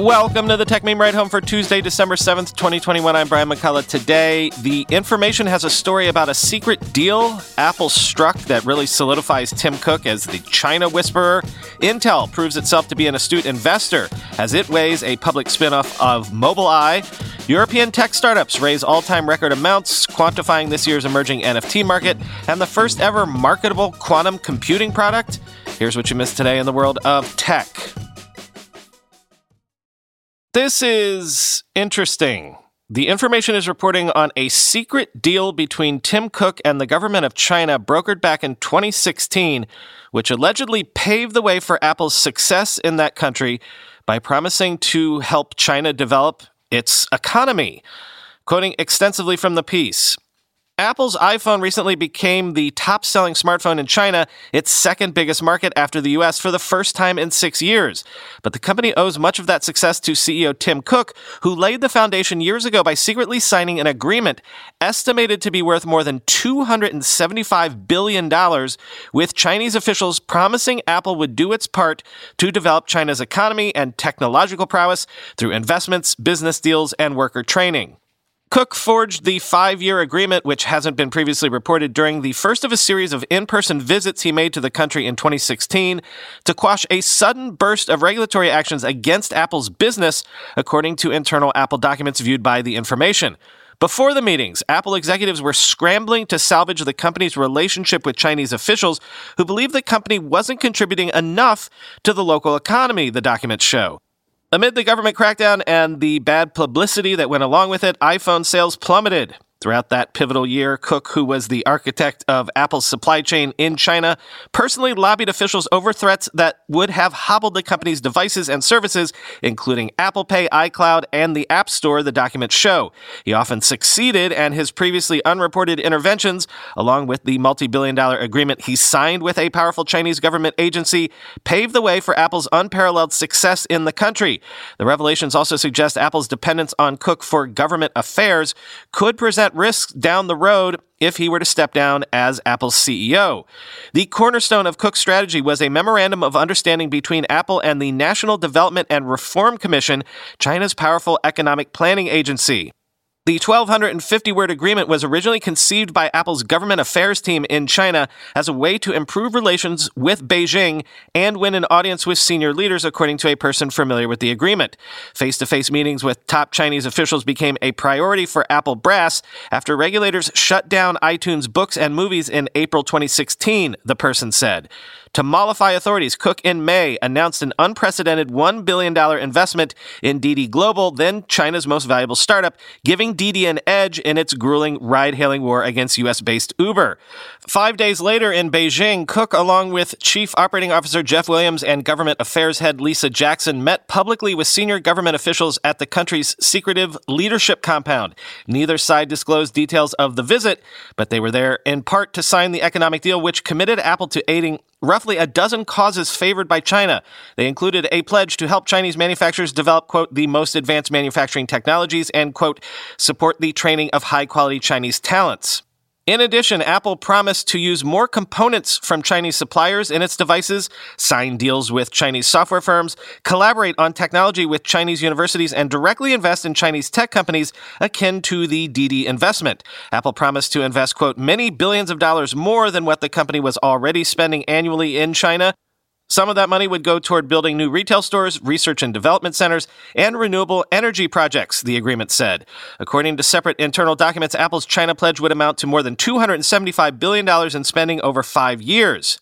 Welcome to the Techmeme Ride Home for Tuesday, December 7th, 2021. I'm Brian McCullough. Today, the information has a story about a secret deal Apple struck that really solidifies Tim Cook as the China whisperer. Intel proves itself to be an astute investor as it weighs a public spinoff of Mobileye. European tech startups raise all time record amounts, quantifying this year's emerging NFT market, and the first ever marketable quantum computing product. Here's what you missed today in the world of tech. This is interesting. The information is reporting on a secret deal between Tim Cook and the government of China brokered back in 2016, which allegedly paved the way for Apple's success in that country by promising to help China develop its economy. Quoting extensively from the piece, Apple's iPhone recently became the top selling smartphone in China, its second biggest market after the US for the first time in six years. But the company owes much of that success to CEO Tim Cook, who laid the foundation years ago by secretly signing an agreement estimated to be worth more than $275 billion with Chinese officials promising Apple would do its part to develop China's economy and technological prowess through investments, business deals, and worker training. Cook forged the five year agreement, which hasn't been previously reported, during the first of a series of in person visits he made to the country in 2016 to quash a sudden burst of regulatory actions against Apple's business, according to internal Apple documents viewed by The Information. Before the meetings, Apple executives were scrambling to salvage the company's relationship with Chinese officials who believed the company wasn't contributing enough to the local economy, the documents show. Amid the government crackdown and the bad publicity that went along with it, iPhone sales plummeted. Throughout that pivotal year, Cook, who was the architect of Apple's supply chain in China, personally lobbied officials over threats that would have hobbled the company's devices and services, including Apple Pay, iCloud, and the App Store, the documents show. He often succeeded, and his previously unreported interventions, along with the multi billion dollar agreement he signed with a powerful Chinese government agency, paved the way for Apple's unparalleled success in the country. The revelations also suggest Apple's dependence on Cook for government affairs could present risks down the road if he were to step down as Apple's CEO. The cornerstone of Cook's strategy was a memorandum of understanding between Apple and the National Development and Reform Commission, China's powerful economic planning agency. The 1,250 word agreement was originally conceived by Apple's government affairs team in China as a way to improve relations with Beijing and win an audience with senior leaders, according to a person familiar with the agreement. Face to face meetings with top Chinese officials became a priority for Apple brass after regulators shut down iTunes books and movies in April 2016, the person said. To mollify authorities, Cook in May announced an unprecedented $1 billion investment in Didi Global, then China's most valuable startup, giving Didi an edge in its grueling ride hailing war against US based Uber. Five days later in Beijing, Cook, along with Chief Operating Officer Jeff Williams and Government Affairs Head Lisa Jackson, met publicly with senior government officials at the country's secretive leadership compound. Neither side disclosed details of the visit, but they were there in part to sign the economic deal, which committed Apple to aiding roughly a dozen causes favored by China. They included a pledge to help Chinese manufacturers develop, quote, the most advanced manufacturing technologies and, quote, support the training of high quality Chinese talents. In addition, Apple promised to use more components from Chinese suppliers in its devices, sign deals with Chinese software firms, collaborate on technology with Chinese universities, and directly invest in Chinese tech companies akin to the Didi investment. Apple promised to invest, quote, many billions of dollars more than what the company was already spending annually in China some of that money would go toward building new retail stores, research and development centers, and renewable energy projects, the agreement said. According to separate internal documents, Apple's China pledge would amount to more than $275 billion in spending over five years.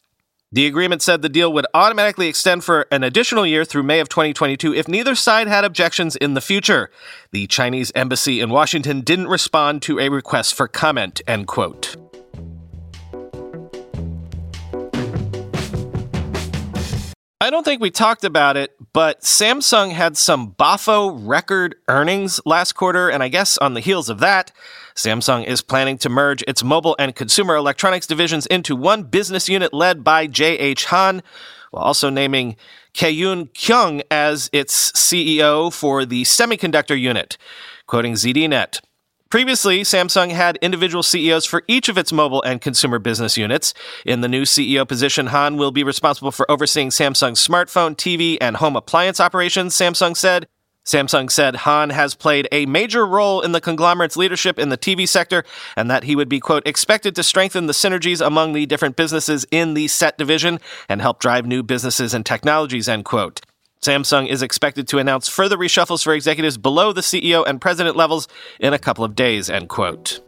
The agreement said the deal would automatically extend for an additional year through May of 2022 if neither side had objections in the future. The Chinese embassy in Washington didn't respond to a request for comment, end quote. I don't think we talked about it, but Samsung had some BAFO record earnings last quarter, and I guess on the heels of that, Samsung is planning to merge its mobile and consumer electronics divisions into one business unit led by J.H. Han, while also naming Kyoon Kyung as its CEO for the semiconductor unit. Quoting ZDNet, Previously, Samsung had individual CEOs for each of its mobile and consumer business units. In the new CEO position, Han will be responsible for overseeing Samsung's smartphone, TV, and home appliance operations, Samsung said. Samsung said Han has played a major role in the conglomerate's leadership in the TV sector and that he would be, quote, expected to strengthen the synergies among the different businesses in the set division and help drive new businesses and technologies, end quote. Samsung is expected to announce further reshuffles for executives below the CEO and president levels in a couple of days, end quote.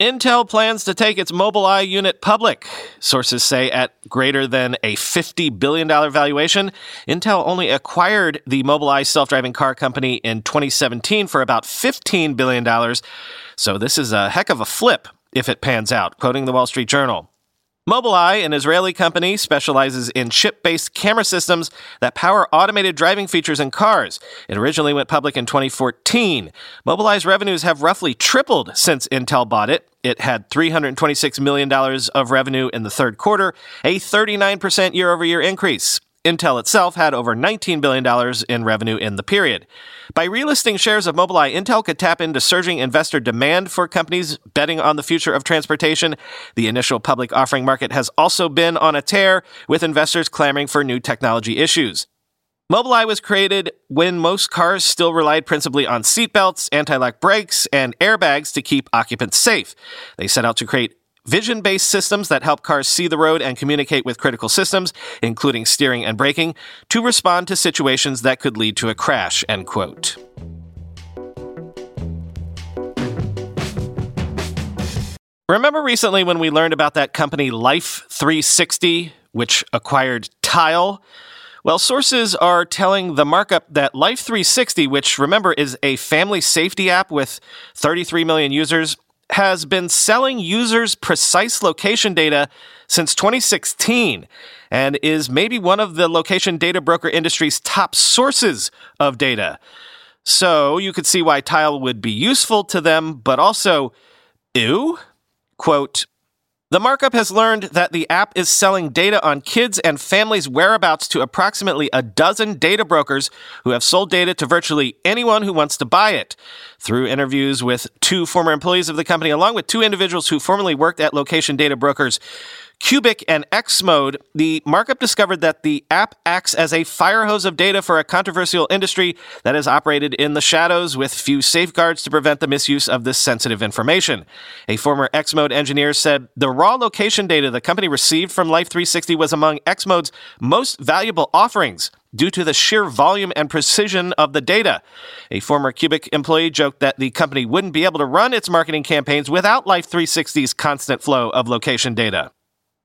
Intel plans to take its Mobileye unit public. Sources say at greater than a $50 billion valuation. Intel only acquired the Mobileye self driving car company in 2017 for about $15 billion. So this is a heck of a flip if it pans out, quoting the Wall Street Journal. Mobileye, an Israeli company, specializes in chip based camera systems that power automated driving features in cars. It originally went public in 2014. Mobileye's revenues have roughly tripled since Intel bought it. It had $326 million of revenue in the third quarter, a 39% year over year increase. Intel itself had over $19 billion in revenue in the period. By relisting shares of Mobileye, Intel could tap into surging investor demand for companies betting on the future of transportation. The initial public offering market has also been on a tear, with investors clamoring for new technology issues. Mobileye was created when most cars still relied principally on seatbelts, anti lock brakes, and airbags to keep occupants safe. They set out to create vision based systems that help cars see the road and communicate with critical systems, including steering and braking, to respond to situations that could lead to a crash, end quote. Remember recently when we learned about that company Life 360, which acquired Tile? Well, sources are telling the markup that Life 360, which remember is a family safety app with 33 million users, has been selling users precise location data since 2016 and is maybe one of the location data broker industry's top sources of data. So you could see why Tile would be useful to them, but also, ew? Quote, the markup has learned that the app is selling data on kids and families' whereabouts to approximately a dozen data brokers who have sold data to virtually anyone who wants to buy it. Through interviews with two former employees of the company, along with two individuals who formerly worked at location data brokers, Cuebiq and Xmode, the markup discovered that the app acts as a fire hose of data for a controversial industry that has operated in the shadows with few safeguards to prevent the misuse of this sensitive information. A former Xmode engineer said the raw location data the company received from Life 360 was among Xmode's most valuable offerings due to the sheer volume and precision of the data. A former Cuebiq employee joked that the company wouldn't be able to run its marketing campaigns without Life 360's constant flow of location data.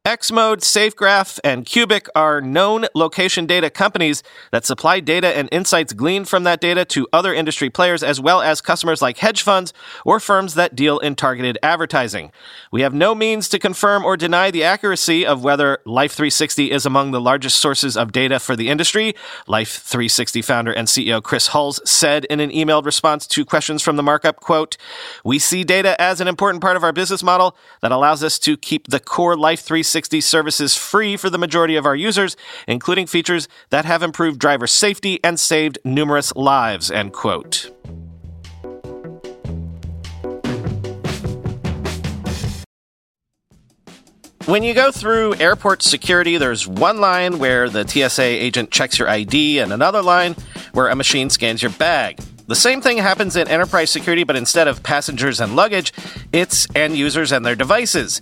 Xmode, SafeGraph, and Cuebiq are known location data companies that supply data and insights gleaned from that data to other industry players as well as customers like hedge funds or firms that deal in targeted advertising. We have no means to confirm or deny the accuracy of whether Life 360 is among the largest sources of data for the industry, Life 360 founder and CEO Chris Hulls said in an emailed response to questions from the markup, quote, "We see data as an important part of our business model that allows us to keep the core Life 360 360 services free for the majority of our users, including features that have improved driver safety and saved numerous lives, end quote. When you go through airport security, there's one line where the TSA agent checks your ID and another line where a machine scans your bag. The same thing happens in enterprise security, but instead of passengers and luggage, it's end users and their devices.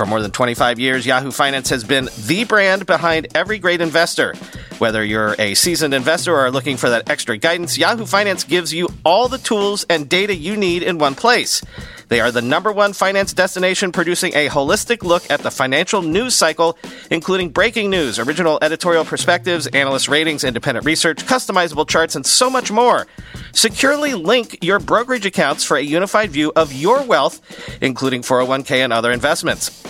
For more than 25 years, Yahoo Finance has been the brand behind every great investor. Whether you're a seasoned investor or are looking for that extra guidance, Yahoo Finance gives you all the tools and data you need in one place. They are the number one finance destination producing a holistic look at the financial news cycle, including breaking news, original editorial perspectives, analyst ratings, independent research, customizable charts, and so much more. Securely link your brokerage accounts for a unified view of your wealth, including 401k and other investments.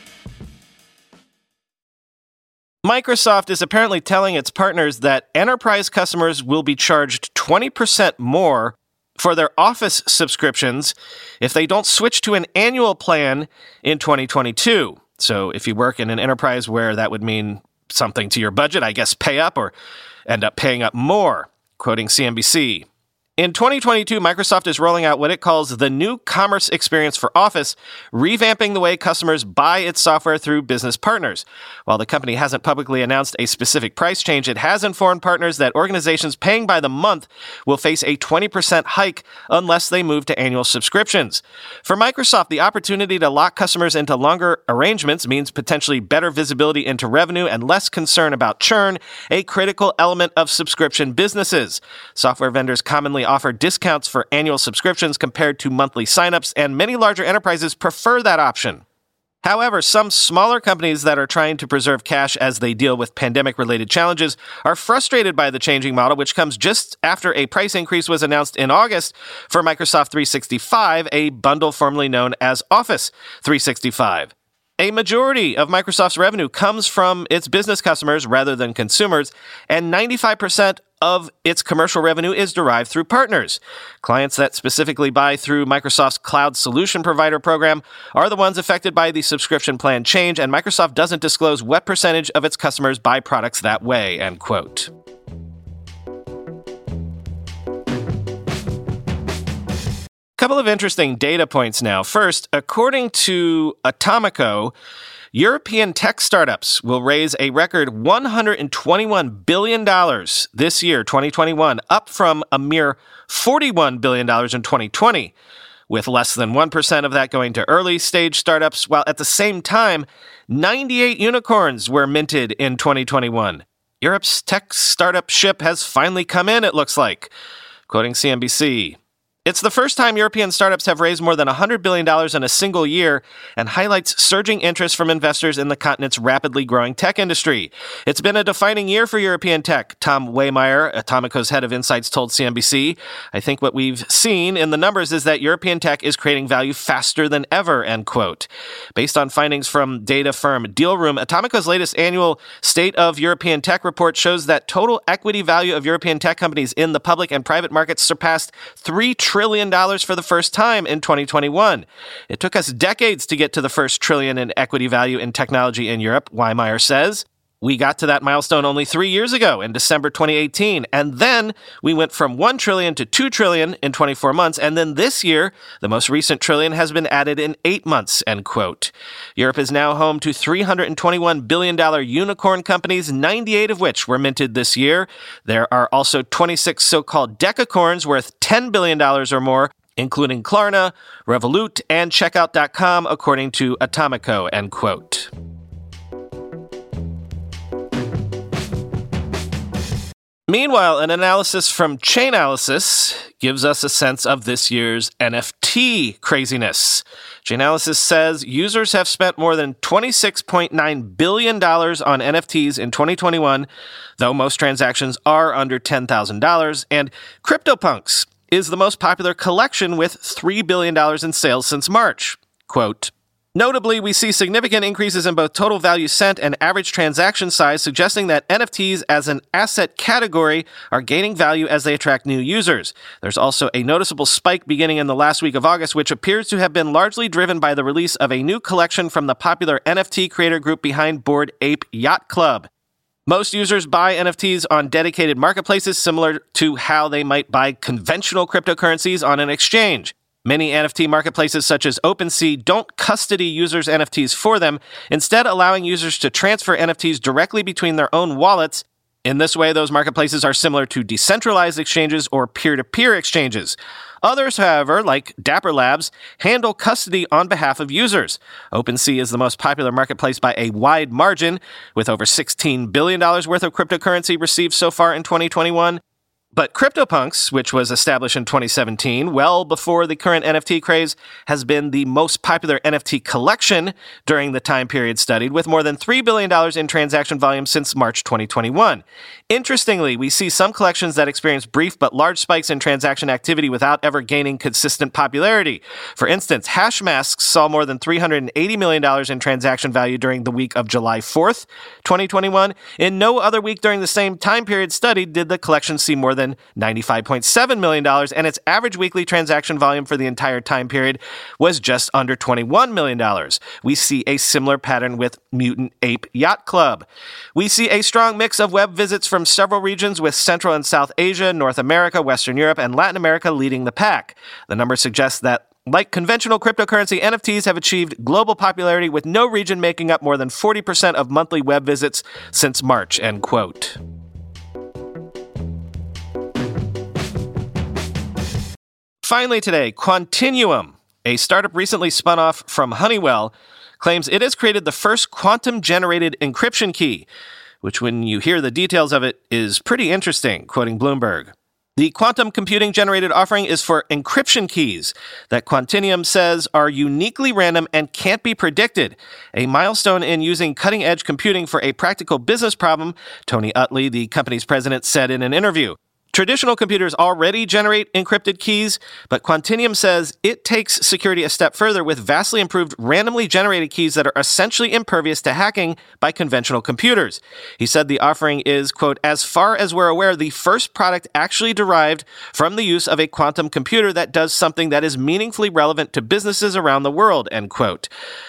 Microsoft is apparently telling its partners that enterprise customers will be charged 20% more for their Office subscriptions if they don't switch to an annual plan in 2022. So if you work in an enterprise where that would mean something to your budget, I guess pay up or end up paying up more, quoting CNBC. In 2022, Microsoft is rolling out what it calls the new commerce experience for Office, revamping the way customers buy its software through business partners. While the company hasn't publicly announced a specific price change, it has informed partners that organizations paying by the month will face a 20% hike unless they move to annual subscriptions. For Microsoft, the opportunity to lock customers into longer arrangements means potentially better visibility into revenue and less concern about churn, a critical element of subscription businesses. Software vendors commonly offer discounts for annual subscriptions compared to monthly signups, and many larger enterprises prefer that option. However, some smaller companies that are trying to preserve cash as they deal with pandemic related challenges are frustrated by the changing model, which comes just after a price increase was announced in August for Microsoft 365, a bundle formerly known as Office 365. A majority of Microsoft's revenue comes from its business customers rather than consumers, and 95% of its commercial revenue is derived through partners. Clients that specifically buy through Microsoft's cloud solution provider program are the ones affected by the subscription plan change, and Microsoft doesn't disclose what percentage of its customers buy products that way, end quote. Couple of interesting data points now. First, according to Atomico, European tech startups will raise a record $121 billion this year, 2021, up from a mere $41 billion in 2020, with less than 1% of that going to early stage startups, while at the same time, 98 unicorns were minted in 2021. Europe's tech startup ship has finally come in, it looks like. Quoting CNBC, it's the first time European startups have raised more than $100 billion in a single year and highlights surging interest from investors in the continent's rapidly growing tech industry. It's been a defining year for European tech, Tom Wehmeier, Atomico's head of insights, told CNBC. I think what we've seen in the numbers is that European tech is creating value faster than ever, end quote. Based on findings from data firm Dealroom, Atomico's latest annual State of European Tech report shows that total equity value of European tech companies in the public and private markets surpassed 3 trillion trillion dollars for the first time in 2021. It took us decades to get to the first trillion in equity value in technology in Europe, Wehmeier says. We got to that milestone only three years ago in December 2018. And then we went from 1 trillion to 2 trillion in 24 months. And then this year, the most recent trillion has been added in eight months, end quote. Europe is now home to $321 billion unicorn companies, 98 of which were minted this year. There are also 26 so-called decacorns worth $10 billion or more, including Klarna, Revolut, and Checkout.com, according to Atomico, end quote. Meanwhile, an analysis from Chainalysis gives us a sense of this year's NFT craziness. Chainalysis says users have spent more than $26.9 billion on NFTs in 2021, though most transactions are under $10,000, and CryptoPunks is the most popular collection with $3 billion in sales since March. Quote, Notably, we see significant increases in both total value sent and average transaction size, suggesting that NFTs as an asset category are gaining value as they attract new users. There's also a noticeable spike beginning in the last week of August, which appears to have been largely driven by the release of a new collection from the popular NFT creator group behind Bored Ape Yacht Club. Most users buy NFTs on dedicated marketplaces, similar to how they might buy conventional cryptocurrencies on an exchange. Many NFT marketplaces such as OpenSea don't custody users' NFTs for them, instead allowing users to transfer NFTs directly between their own wallets. In this way, those marketplaces are similar to decentralized exchanges or peer-to-peer exchanges. Others, however, like Dapper Labs, handle custody on behalf of users. OpenSea is the most popular marketplace by a wide margin, with over $16 billion worth of cryptocurrency received so far in 2021. But CryptoPunks, which was established in 2017, well before the current NFT craze, has been the most popular NFT collection during the time period studied, with more than $3 billion in transaction volume since March 2021. Interestingly, we see some collections that experience brief but large spikes in transaction activity without ever gaining consistent popularity. For instance, Hashmasks saw more than $380 million in transaction value during the week of July 4th, 2021. In no other week during the same time period studied did the collection see more than than $95.7 million, and its average weekly transaction volume for the entire time period was just under $21 million. We see a similar pattern with Mutant Ape Yacht Club. We see a strong mix of web visits from several regions, with Central and South Asia, North America, Western Europe, and Latin America leading the pack. The number suggests that like conventional cryptocurrency, NFTs have achieved global popularity with no region making up more than 40% of monthly web visits since March, end quote. Finally, today, Quantinuum, a startup recently spun off from Honeywell, claims it has created the first quantum generated encryption key, which, when you hear the details of it, is pretty interesting, quoting Bloomberg. The quantum computing generated offering is for encryption keys that Quantinuum says are uniquely random and can't be predicted. A milestone in using cutting edge computing for a practical business problem, Tony Uttley, the company's president, said in an interview. Traditional computers already generate encrypted keys, but Quantinuum says it takes security a step further with vastly improved randomly generated keys that are essentially impervious to hacking by conventional computers. He said the offering is, quote, as far as we're aware, the first product actually derived from the use of a quantum computer that does something that is meaningfully relevant to businesses around the world, end quote.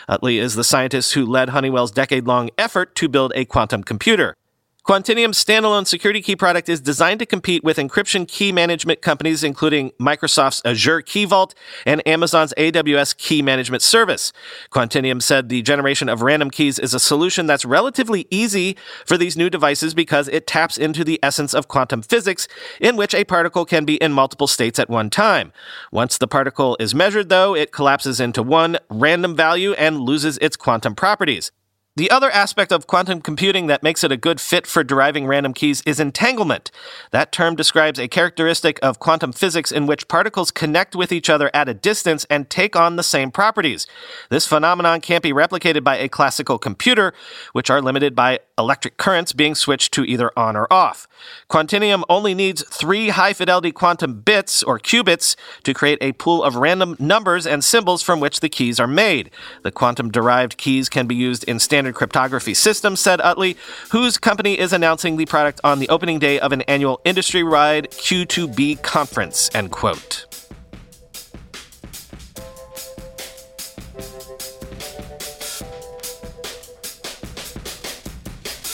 Uttley is the scientist who led Honeywell's decade long effort to build a quantum computer. Quantinuum's standalone security key product is designed to compete with encryption key management companies, including Microsoft's Azure Key Vault and Amazon's AWS Key Management Service. Quantinuum said the generation of random keys is a solution that's relatively easy for these new devices because it taps into the essence of quantum physics, in which a particle can be in multiple states at one time. Once the particle is measured, though, it collapses into one random value and loses its quantum properties. The other aspect of quantum computing that makes it a good fit for deriving random keys is entanglement. That term describes a characteristic of quantum physics in which particles connect with each other at a distance and take on the same properties. This phenomenon can't be replicated by a classical computer, which are limited by electric currents being switched to either on or off. Quantinuum only needs three high fidelity quantum bits, or qubits, to create a pool of random numbers and symbols from which the keys are made. The quantum derived keys can be used in standard standard cryptography system, said Uttley, whose company is announcing the product on the opening day of an annual industry-wide Q2B conference, end quote.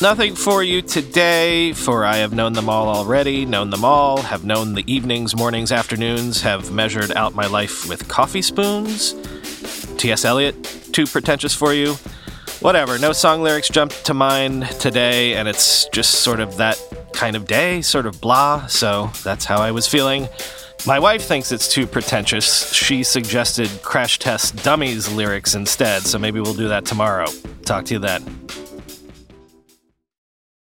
Nothing for you today, for I have known them all already, known them all, have known the evenings, mornings, afternoons, have measured out my life with coffee spoons. T.S. Eliot, too pretentious for you? Whatever. No song lyrics jumped to mind today, and it's just sort of that kind of day, sort of blah. So that's how I was feeling. My wife thinks it's too pretentious. She suggested Crash Test Dummies lyrics instead, so maybe we'll do that tomorrow. Talk to you then.